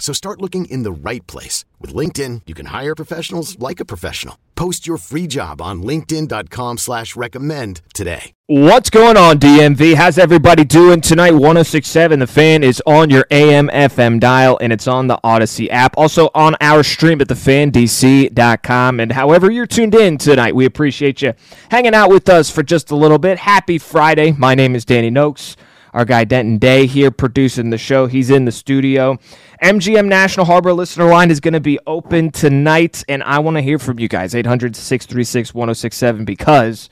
So start looking in the right place. With LinkedIn, you can hire professionals like a professional. Post your free job on linkedin.com slash recommend today. What's going on, DMV? How's everybody doing tonight? 1067 The Fan is on your AM FM dial, and it's on the Odyssey app. Also on our stream at thefandc.com. And however you're tuned in tonight, we appreciate you hanging out with us for just a little bit. Happy Friday. My name is Danny Noakes. Our guy Denton Day here producing the show. He's in the studio. MGM National Harbor listener line is going to be open tonight, and I want to hear from you guys. 800 636 1067 because,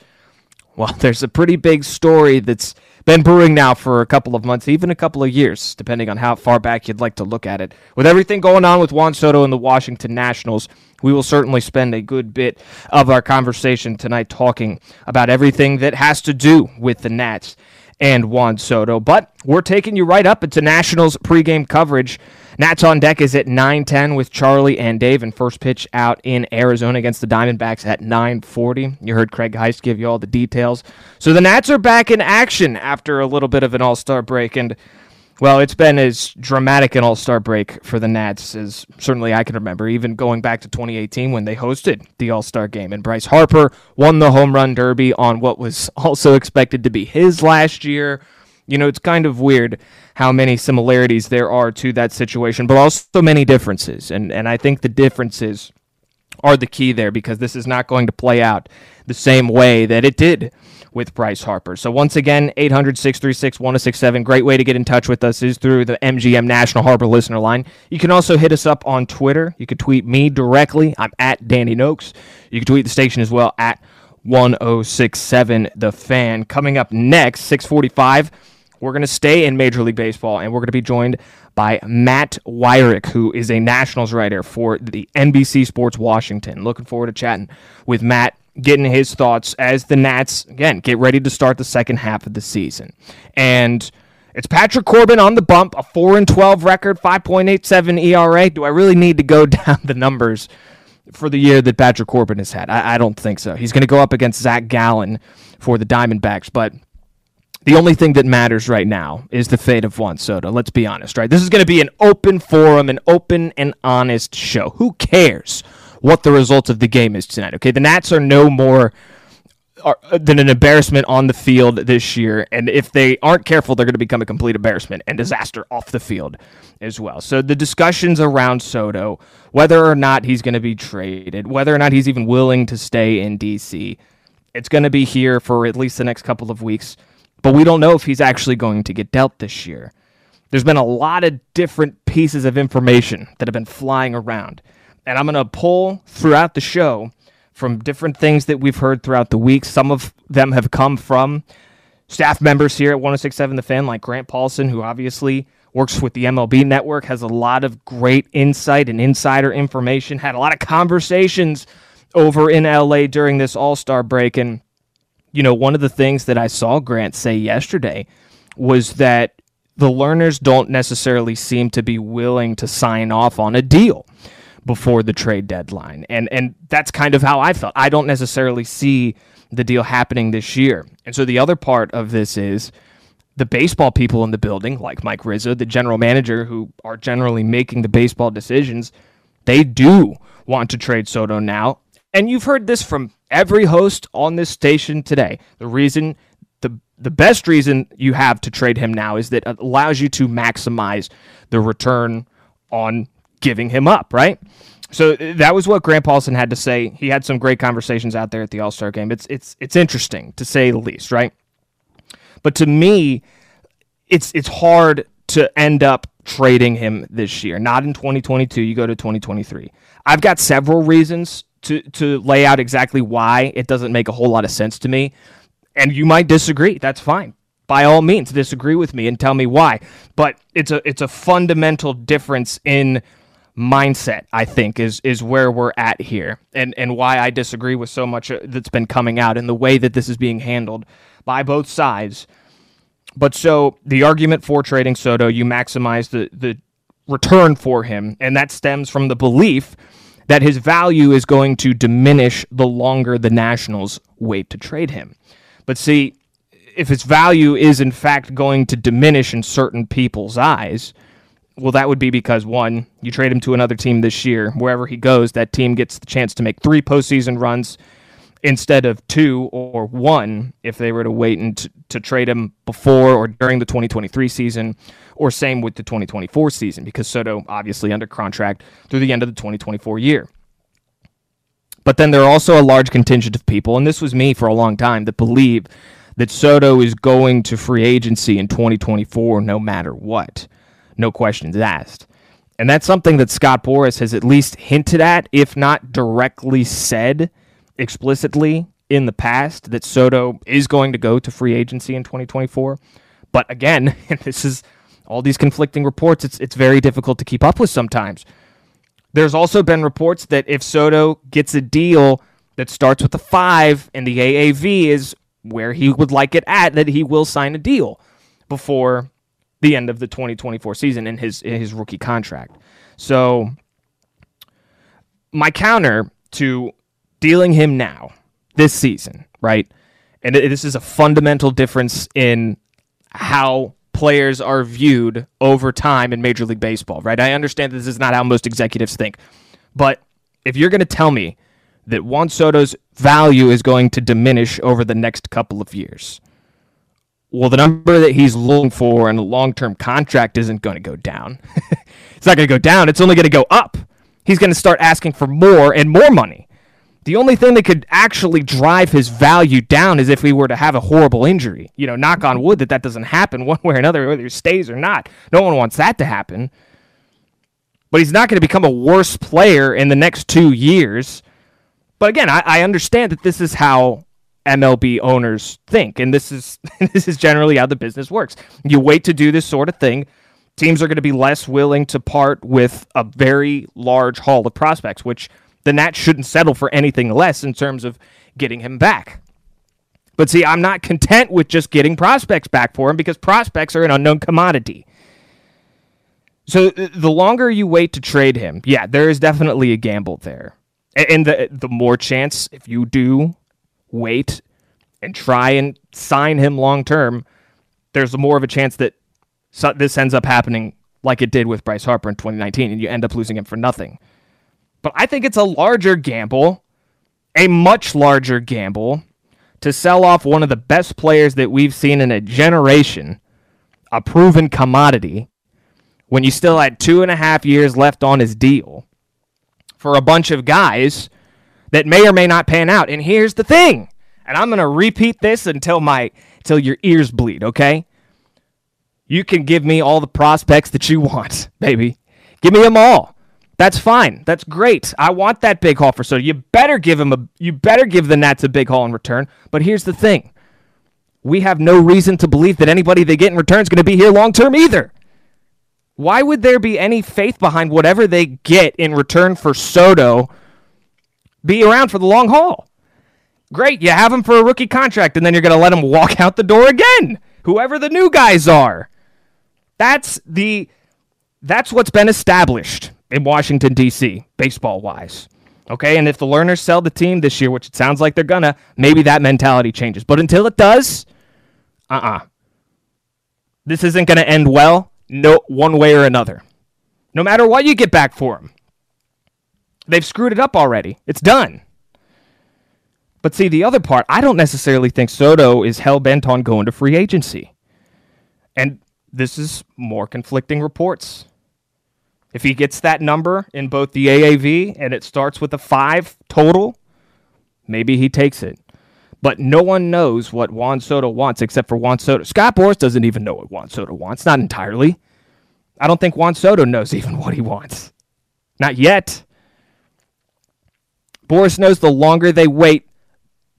well, there's a pretty big story that's been brewing now for a couple of months, even a couple of years, depending on how far back you'd like to look at it. With everything going on with Juan Soto and the Washington Nationals, we will certainly spend a good bit of our conversation tonight talking about everything that has to do with the Nats and Juan Soto. But we're taking you right up into Nationals pregame coverage. Nats on deck is at 9:10 with Charlie and Dave, and first pitch out in Arizona against the Diamondbacks at 9:40. You heard Craig Heist give you all the details. So the Nats are back in action after a little bit of an All-Star break, and well, it's been as dramatic an All Star break for the Nats as certainly I can remember, even going back to 2018 when they hosted the All Star game. And Bryce Harper won the home run derby on what was also expected to be his last year. You know, it's kind of weird how many similarities there are to that situation, but also many differences. And, and I think the differences are the key there because this is not going to play out the same way that it did with Bryce Harper. So once again, 800-636-1067. Great way to get in touch with us is through the MGM National Harbor listener line. You can also hit us up on Twitter. You can tweet me directly. I'm at Danny Noakes. You can tweet the station as well at 1067 The Fan. Coming up next, 645, we're going to stay in Major League Baseball, and we're going to be joined by Matt Weyrich, who is a Nationals writer for the NBC Sports Washington. Looking forward to chatting with Matt getting his thoughts as the Nats, again, get ready to start the second half of the season. And it's Patrick Corbin on the bump, a 4 and 12 record, 5.87 ERA. Do I really need to go down the numbers for the year that Patrick Corbin has had? I, I don't think so. He's going to go up against Zach Gallen for the Diamondbacks, but the only thing that matters right now is the fate of Juan Soto. Let's be honest, right? This is going to be an open forum, an open and honest show. Who cares what the result of the game is tonight. Okay, the Nats are no more are, uh, than an embarrassment on the field this year, and if they aren't careful, they're going to become a complete embarrassment and disaster off the field as well. So the discussions around Soto, whether or not he's going to be traded, whether or not he's even willing to stay in DC, it's going to be here for at least the next couple of weeks. But we don't know if he's actually going to get dealt this year. There's been a lot of different pieces of information that have been flying around and I'm going to pull throughout the show from different things that we've heard throughout the week. Some of them have come from staff members here at 1067 The Fan, like Grant Paulsen, who obviously works with the MLB network, has a lot of great insight and insider information, had a lot of conversations over in LA during this All Star break. And, you know, one of the things that I saw Grant say yesterday was that the Lerners don't necessarily seem to be willing to sign off on a deal before the trade deadline. And and that's kind of how I felt. I don't necessarily see the deal happening this year. And so the other part of this is the baseball people in the building, like Mike Rizzo, the general manager, who are generally making the baseball decisions, they do want to trade Soto now. And you've heard this from every host on this station today. The reason the the best reason you have to trade him now is that it allows you to maximize the return on giving him up, right? So uh, that was what Grant Paulsen had to say. He had some great conversations out there at the All Star game. It's it's it's interesting to say the least, right? But to me, it's it's hard to end up trading him this year. Not in 2022. You go to 2023. I've got several reasons to to lay out exactly why it doesn't make a whole lot of sense to me. And you might disagree. That's fine. By all means, disagree with me and tell me why. But it's a it's a fundamental difference in mindset. I think is is where we're at here, and and why I disagree with so much uh, that's been coming out and the way that this is being handled by both sides. But so the argument for trading Soto, you maximize the the return for him, and that stems from the belief that his value is going to diminish the longer the Nationals wait to trade him. But see, if his value is in fact going to diminish in certain people's eyes, well, that would be because one, you trade him to another team this year. Wherever he goes, that team gets the chance to make three postseason runs instead of two or one if they were to wait and t- to trade him before or during the 2023 season, or same with the 2024 season because Soto obviously under contract through the end of the 2024 year. But then there are also a large contingent of people, and this was me for a long time, that believe that Soto is going to free agency in 2024 no matter what. No questions asked. And that's something that Scott Boras has at least hinted at, if not directly said explicitly in the past that Soto is going to go to free agency in 2024. But again, this is all these conflicting reports. It's it's very difficult to keep up with sometimes. There's also been reports that if Soto gets a deal that starts with a five and the AAV is where he would like it at, that he will sign a deal before the end of the 2024 season in his in his rookie contract. So my counter to dealing him now this season, right? And it, this is a fundamental difference in how players are viewed over time in Major League Baseball, right? I understand this is not how most executives think, but if you're going to tell me that Juan Soto's value is going to diminish over the next couple of years, well, the number that he's looking for in a long term contract isn't going to go down. it's not going to go down. It's only going to go up. He's going to start asking for more and more money. The only thing that could actually drive his value down is if we were to have a horrible injury. You know, knock on wood that that doesn't happen one way or another, whether he stays or not. No one wants that to happen. But he's not going to become a worse player in the next two years. But again, I, I understand that this is how MLB owners think, and this is this is generally how the business works. You wait to do this sort of thing. Teams are going to be less willing to part with a very large haul of prospects, which the Nats shouldn't settle for anything less in terms of getting him back. But see, I'm not content with just getting prospects back for him because prospects are an unknown commodity. So uh, the longer you wait to trade him, yeah, there is definitely a gamble there. And the the more chance if you do wait and try and sign him long term, there's more of a chance that this ends up happening like it did with Bryce Harper in 2019 and you end up losing him for nothing. But I think it's a larger gamble, a much larger gamble, to sell off one of the best players that we've seen in a generation, a proven commodity, when you still had two and a half years left on his deal for a bunch of guys that may or may not pan out. And here's the thing, and I'm going to repeat this until my until your ears bleed, okay? You can give me all the prospects that you want, baby. Give me them all. That's fine. That's great. I want that big haul for. You better give him a you better give the Nats a big haul in return. But here's the thing. We have no reason to believe that anybody they get in return is going to be here long term either. Why would there be any faith behind whatever they get in return for Soto be around for the long haul? Great, you have him for a rookie contract and then you're going to let him walk out the door again. Whoever the new guys are. That's the that's what's been established in Washington, D.C., baseball wise. Okay, and if the Lerners sell the team this year, which it sounds like they're gonna, maybe that mentality changes. But until it does, uh uh-uh. uh This isn't gonna end well, no one way or another. No matter what you get back for them. They've screwed it up already. It's done. But see, the other part, I don't necessarily think Soto is hell bent on going to free agency. And this is more conflicting reports. If he gets that number in both the AAV and it starts with a five total, maybe he takes it. But no one knows what Juan Soto wants except for Juan Soto. Scott Boras doesn't even know what Juan Soto wants, not entirely. I don't think Juan Soto knows even what he wants. Not yet. Boras knows the longer they wait,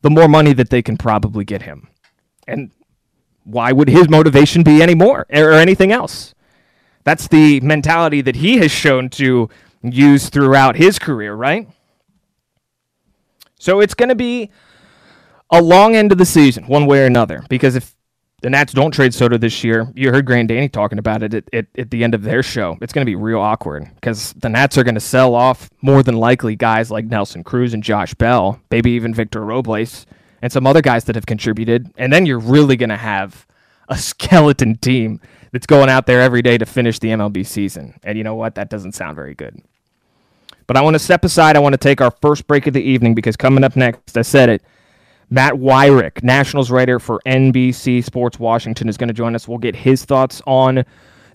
the more money that they can probably get him. And why would his motivation be any more or anything else? That's the mentality that he has shown to use throughout his career, right? So it's going to be a long end of the season, one way or another, because if the Nats don't trade Soto this year. You heard Grant Danny talking about it at, at, at the end of their show. It's going to be real awkward because the Nats are going to sell off more than likely guys like Nelson Cruz and Josh Bell, maybe even Victor Robles, and some other guys that have contributed. And then you're really going to have a skeleton team that's going out there every day to finish the MLB season. And you know what? That doesn't sound very good. But I want to step aside. I want to take our first break of the evening because coming up next, I said it Matt Weyrich, Nationals writer for NBC Sports Washington, is going to join us. We'll get his thoughts on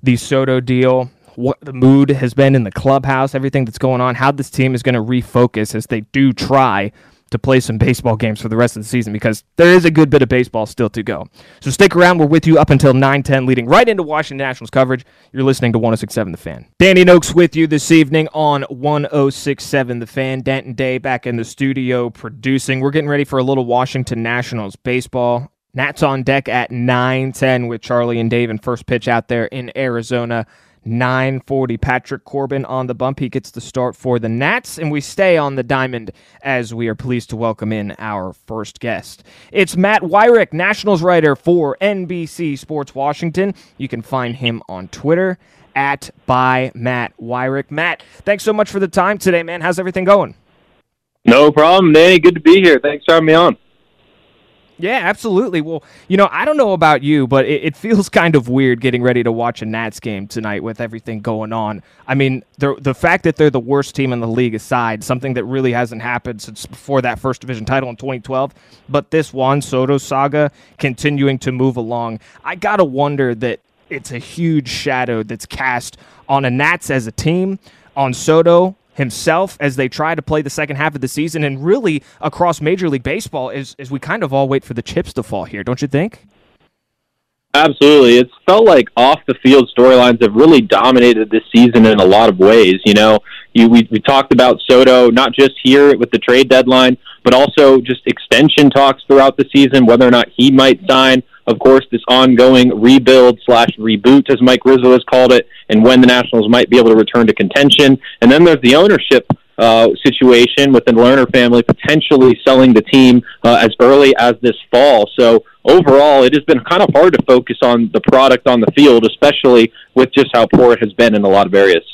the Soto deal, what the mood has been in the clubhouse, everything that's going on, how this team is going to refocus as they do try to play some baseball games for the rest of the season because there is a good bit of baseball still to go. So stick around. We're with you up until 9:10, leading right into Washington Nationals coverage. You're listening to 106.7 The Fan. Danny Noakes with you this evening on 106.7 The Fan. Denton Day back in the studio producing. We're getting ready for a little Washington Nationals baseball. Nats on deck at 9:10 with Charlie and Dave and first pitch out there in Arizona. 940. Patrick Corbin on the bump. He gets the start for the Nats, and we stay on the diamond as we are pleased to welcome in our first guest. It's Matt Weyrich, Nationals writer for NBC Sports Washington. You can find him on Twitter at by Matt Weyrich. Matt, thanks so much for the time today, man. How's everything going? No problem, Danny. Good to be here. Thanks for having me on. Yeah, absolutely. Well, you know, I don't know about you, but it, it, feels kind of weird getting ready to watch a Nats game tonight with everything going on. I mean, the the fact that they're the worst team in the league aside, something that really hasn't happened since before that first division title in 2012. But this Juan Soto saga continuing to move along, I gotta wonder that it's a huge shadow that's cast on a Nats as a team, on Soto himself as they try to play the second half of the season and really across Major League Baseball as, as we kind of all wait for the chips to fall here, don't you think? Absolutely. It's felt like off the field storylines have really dominated this season in a lot of ways. You know, you, we, we talked about Soto, not just here with the trade deadline, but also just extension talks throughout the season, whether or not he might sign of course, this ongoing rebuild slash reboot, as Mike Rizzo has called it, and when the Nationals might be able to return to contention. And then there's the ownership uh, situation with the Lerner family potentially selling the team uh, as early as this fall. So overall, it has been kind of hard to focus on the product on the field, especially with just how poor it has been in a lot of areas.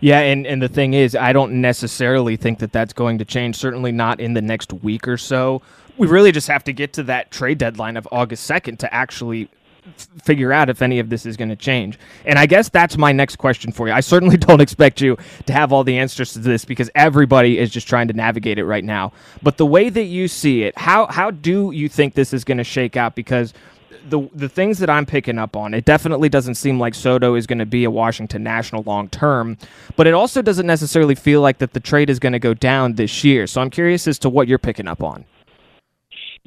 Yeah, and, and the thing is, I don't necessarily think that that's going to change, certainly not in the next week or so we really just have to get to that trade deadline of August 2nd to actually f- figure out if any of this is going to change. And I guess that's my next question for you. I certainly don't expect you to have all the answers to this because everybody is just trying to navigate it right now. But the way that you see it, how how do you think this is going to shake out because the the things that I'm picking up on, it definitely doesn't seem like Soto is going to be a Washington National long term, but it also doesn't necessarily feel like that the trade is going to go down this year. So I'm curious as to what you're picking up on.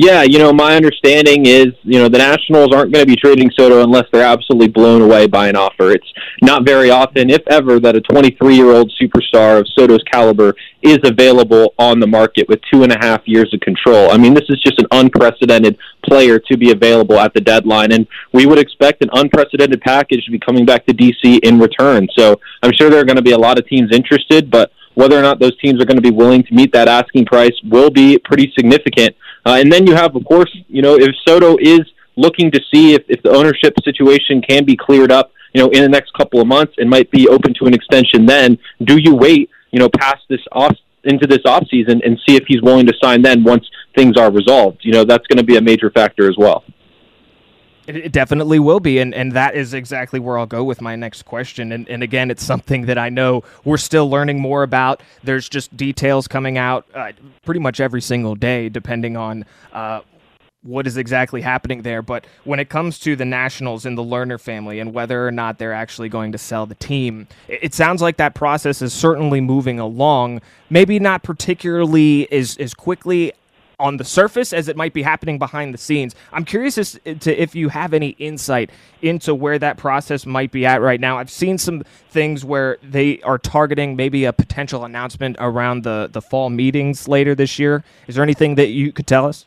Yeah, you know, my understanding is, you know, the Nationals aren't going to be trading Soto unless they're absolutely blown away by an offer. It's not very often, if ever, that a 23 year old superstar of Soto's caliber is available on the market with two and a half years of control. I mean, this is just an unprecedented player to be available at the deadline, and we would expect an unprecedented package to be coming back to DC in return. So I'm sure there are going to be a lot of teams interested, but whether or not those teams are going to be willing to meet that asking price will be pretty significant. Uh, and then you have, of course, you know, if Soto is looking to see if, if the ownership situation can be cleared up, you know, in the next couple of months and might be open to an extension then, do you wait, you know, past this off into this off season and see if he's willing to sign then once things are resolved? You know, that's going to be a major factor as well. It definitely will be, and, and that is exactly where I'll go with my next question. And, and again, it's something that I know we're still learning more about. There's just details coming out uh, pretty much every single day, depending on uh, what is exactly happening there. But when it comes to the Nationals and the Lerner family and whether or not they're actually going to sell the team, it, sounds like that process is certainly moving along. Maybe not particularly as, as quickly on the surface as it might be happening behind the scenes. I'm curious as to if you have any insight into where that process might be at right now. I've seen some things where they are targeting maybe a potential announcement around the, the fall meetings later this year. Is there anything that you could tell us?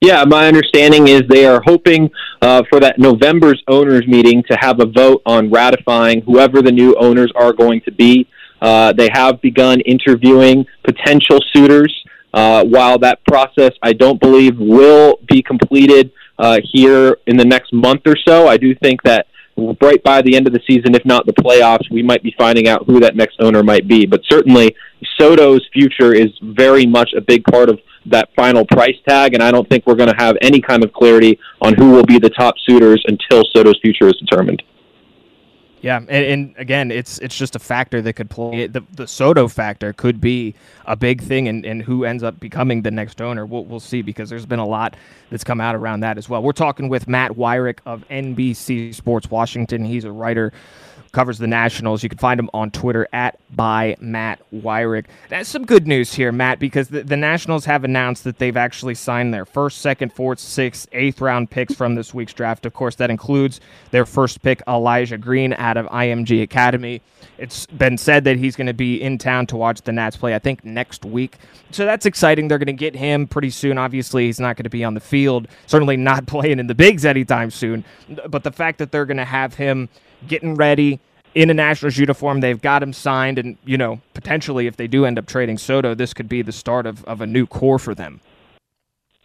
Yeah, my understanding is they are hoping uh, for that November's owners meeting to have a vote on ratifying whoever the new owners are going to be. Uh, they have begun interviewing potential suitors. Uh, while that process, I don't believe, will be completed uh, here in the next month or so, I do think that right by the end of the season, if not the playoffs, we might be finding out who that next owner might be. But certainly, Soto's future is very much a big part of that final price tag, and I don't think we're going to have any kind of clarity on who will be the top suitors until Soto's future is determined. Yeah, and, and, again, it's it's just a factor that could play. The, the Soto factor could be a big thing, and, and who ends up becoming the next owner, we'll, we'll see because there's been a lot that's come out around that as well. We're talking with Matt Weyrich of NBC Sports Washington. He's a writer covers the Nationals. You can find him on Twitter at by Matt Weyrich. That's some good news here, Matt, because the, the Nationals have announced that they've actually signed their first, second, fourth, sixth, eighth round picks from this week's draft. Of course, that includes their first pick, Elijah Green, out of IMG Academy. It's been said that he's going to be in town to watch the Nats play, I think, next week. So that's exciting. They're going to get him pretty soon. Obviously, he's not going to be on the field, certainly not playing in the bigs anytime soon. But the fact that they're going to have him getting ready in a Nationals uniform. They've got him signed, and you know potentially if they do end up trading Soto, this could be the start of, of a new core for them.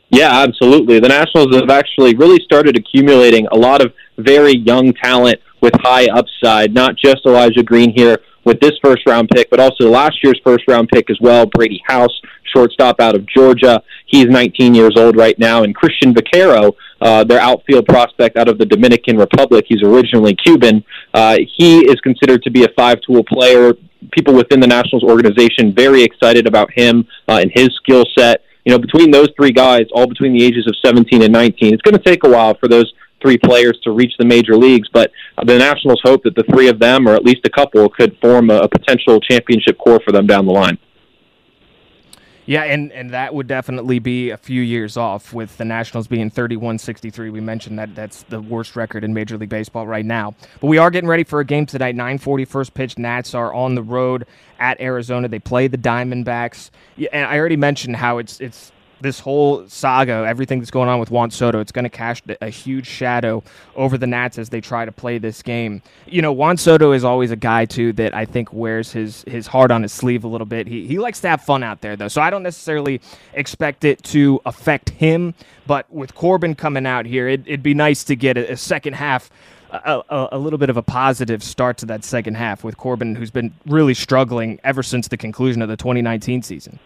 Yeah, absolutely. The Nationals have actually really started accumulating a lot of very young talent with high upside. Not just Elijah Green here with this first round pick, but also last year's first round pick as well, Brady House, shortstop out of Georgia. He's 19 years old right now, and Cristhian Vaquero, uh, their outfield prospect out of the Dominican Republic. He's originally Cuban. Uh, he is considered to be a five-tool player. People within the Nationals organization very excited about him uh, and his skill set. You know, between those three guys, all between the ages of 17 and 19, it's going to take a while for those three players to reach the major leagues. But the Nationals hope that the three of them, or at least a couple, could form a, a potential championship core for them down the line. Yeah, and, and that would definitely be a few years off with the Nationals being 31 63. We mentioned that that's the worst record in Major League Baseball right now. But we are getting ready for a game tonight. 940 first pitch. Nats are on the road at Arizona. They play the Diamondbacks. And I already mentioned how it's it's this whole saga, everything that's going on with Juan Soto, it's going to cast a huge shadow over the Nats as they try to play this game. You know, Juan Soto is always a guy too that I think wears his his heart on his sleeve a little bit. He he likes to have fun out there though, so I don't necessarily expect it to affect him. But with Corbin coming out here, it, would be nice to get a, a second half. A, a, a, little bit of a positive start to that second half with Corbin, who's been really struggling ever since the conclusion of the 2019 season.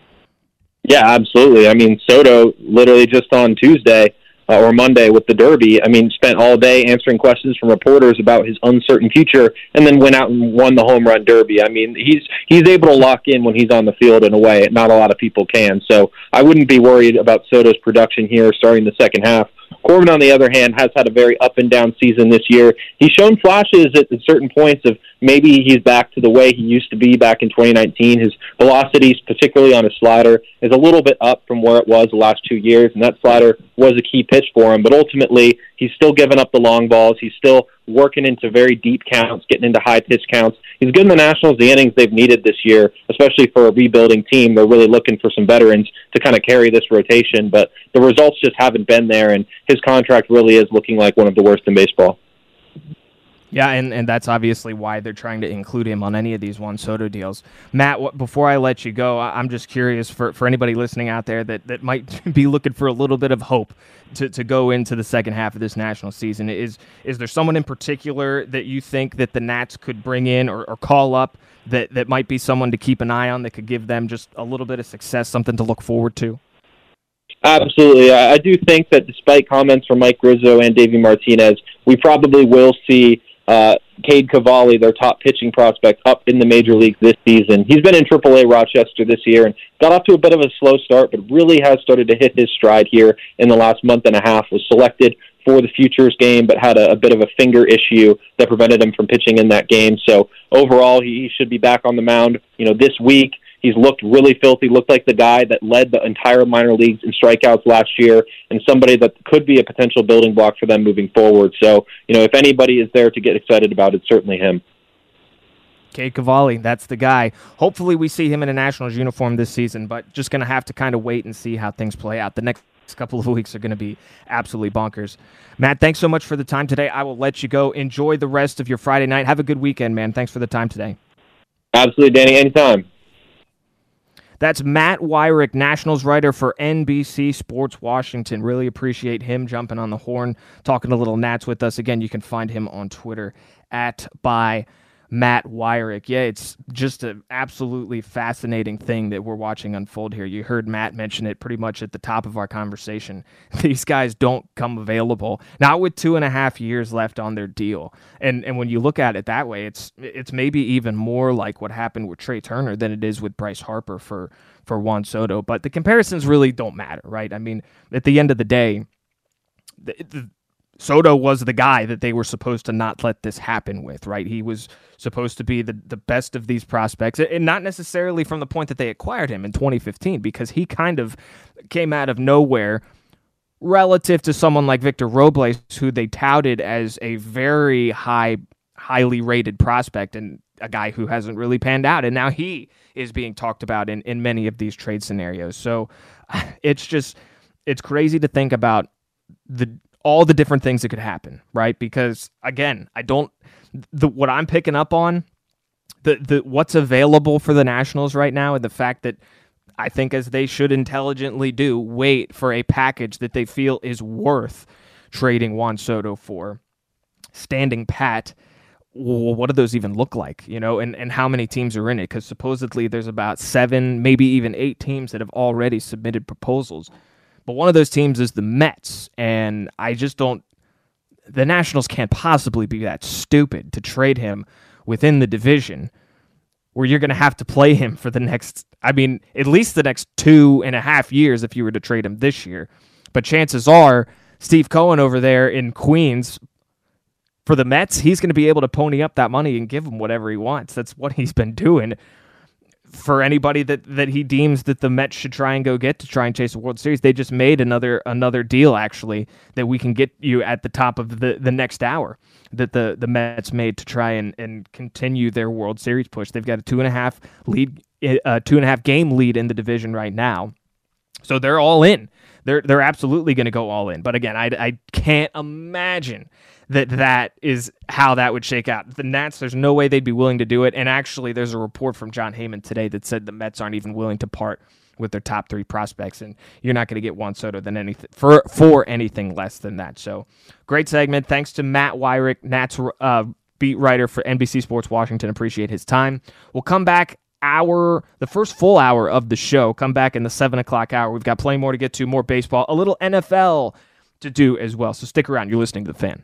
Yeah, absolutely. I mean, Soto literally just on Tuesday uh, or Monday with the Derby, I mean, spent all day answering questions from reporters about his uncertain future, and then went out and won the home run derby. I mean, he's he's able to lock in when he's on the field in a way not a lot of people can. So I wouldn't be worried about Soto's production here starting the second half. Corbin, on the other hand, has had a very up and down season this year. He's shown flashes at, certain points of maybe he's back to the way he used to be back in 2019. His velocities, particularly on his slider, is a little bit up from where it was the last two years, and that slider was a key pitch for him. But ultimately, he's still giving up the long balls. He's still working into very deep counts, getting into high pitch counts. He's given the Nationals the innings they've needed this year, especially for a rebuilding team. They're really looking for some veterans to kind of carry this rotation, but the results just haven't been there, and his contract really is looking like one of the worst in baseball. Yeah, and, and that's obviously why they're trying to include him on any of these Juan Soto deals. Matt, what, before I let you go, I, am just curious for, for anybody listening out there that, that might be looking for a little bit of hope to, to go into the second half of this national season. Is is there someone in particular that you think that the Nats could bring in or, or call up that, that might be someone to keep an eye on that could give them just a little bit of success, something to look forward to? Absolutely. I do think that despite comments from Mike Rizzo and Davey Martinez, we probably will see uh, Cade Cavalli, their top pitching prospect, up in the major leagues this season. He's been in AAA Rochester this year and got off to a bit of a slow start, but really has started to hit his stride here in the last month and a half. Was selected for the futures game, but had a, a bit of a finger issue that prevented him from pitching in that game. So overall, he, he should be back on the mound. You know, this week He's looked really filthy, looked like the guy that led the entire minor leagues in strikeouts last year and somebody that could be a potential building block for them moving forward. So, you know, if anybody is there to get excited about, it's certainly him. Cade Cavalli, that's the guy. Hopefully, we see him in a Nationals uniform this season, but just going to have to kind of wait and see how things play out. The next couple of weeks are going to be absolutely bonkers. Matt, thanks so much for the time today. I will let you go. Enjoy the rest of your Friday night. Have a good weekend, man. Thanks for the time today. Absolutely, Danny. Anytime. That's Matt Weyrich, Nationals writer for NBC Sports Washington. Really appreciate him jumping on the horn, talking a little Nats with us. Again, you can find him on Twitter at by Matt Weyrich. Yeah, it's just an absolutely fascinating thing that we're watching unfold here. You heard Matt mention it pretty much at the top of our conversation. These guys don't come available not with two and a half years left on their deal, and and when you look at it that way, it's it's maybe even more like what happened with Trea Turner than it is with Bryce Harper for for Juan Soto. But the comparisons really don't matter, right? I mean, at the end of the day. The, the, Soto was the guy that they were supposed to not let this happen with, right? He was supposed to be the, the best of these prospects, and not necessarily from the point that they acquired him in 2015, because he kind of came out of nowhere relative to someone like Victor Robles, who they touted as a very high, highly rated prospect and a guy who hasn't really panned out. And now he is being talked about in, in many of these trade scenarios. So it's just, it's crazy to think about the all the different things that could happen, right? Because again, I don't the what I'm picking up on the the what's available for the Nationals right now and the fact that I think as they should intelligently do, wait for a package that they feel is worth trading Juan Soto for. Standing pat, well, what do those even look like? You know, and, and how many teams are in it? Because supposedly there's about seven, maybe even eight teams that have already submitted proposals. But one of those teams is the Mets, and I just don't. The Nationals can't possibly be that stupid to trade him within the division where you're going to have to play him for the next, I mean, at least the next two and a half years if you were to trade him this year. But chances are, Steve Cohen over there in Queens for the Mets, he's going to be able to pony up that money and give him whatever he wants. That's what he's been doing for anybody that that he deems that the Mets should try and go get to try and chase a World Series. They just made another another deal actually that we can get you at the top of the the next hour that the the Mets made to try and and continue their World Series push. They've got a two and a half lead, a uh, two and a half game lead in the division right now, so they're all in. They're they're absolutely going to go all in. But again, I I can't imagine that that is how that would shake out. The Nats, there's no way they'd be willing to do it. And actually, there's a report from Jon Heyman today that said the Mets aren't even willing to part with their top three prospects, and you're not going to get Juan Soto than anything for for anything less than that. So, great segment. Thanks to Matt Weyrich, Nats uh, beat writer for NBC Sports Washington. Appreciate his time. We'll come back hour, the first full hour of the show. Come back in the seven o'clock hour. We've got plenty more to get to, more baseball, a little NFL to do as well. So stick around. You're listening to the fan.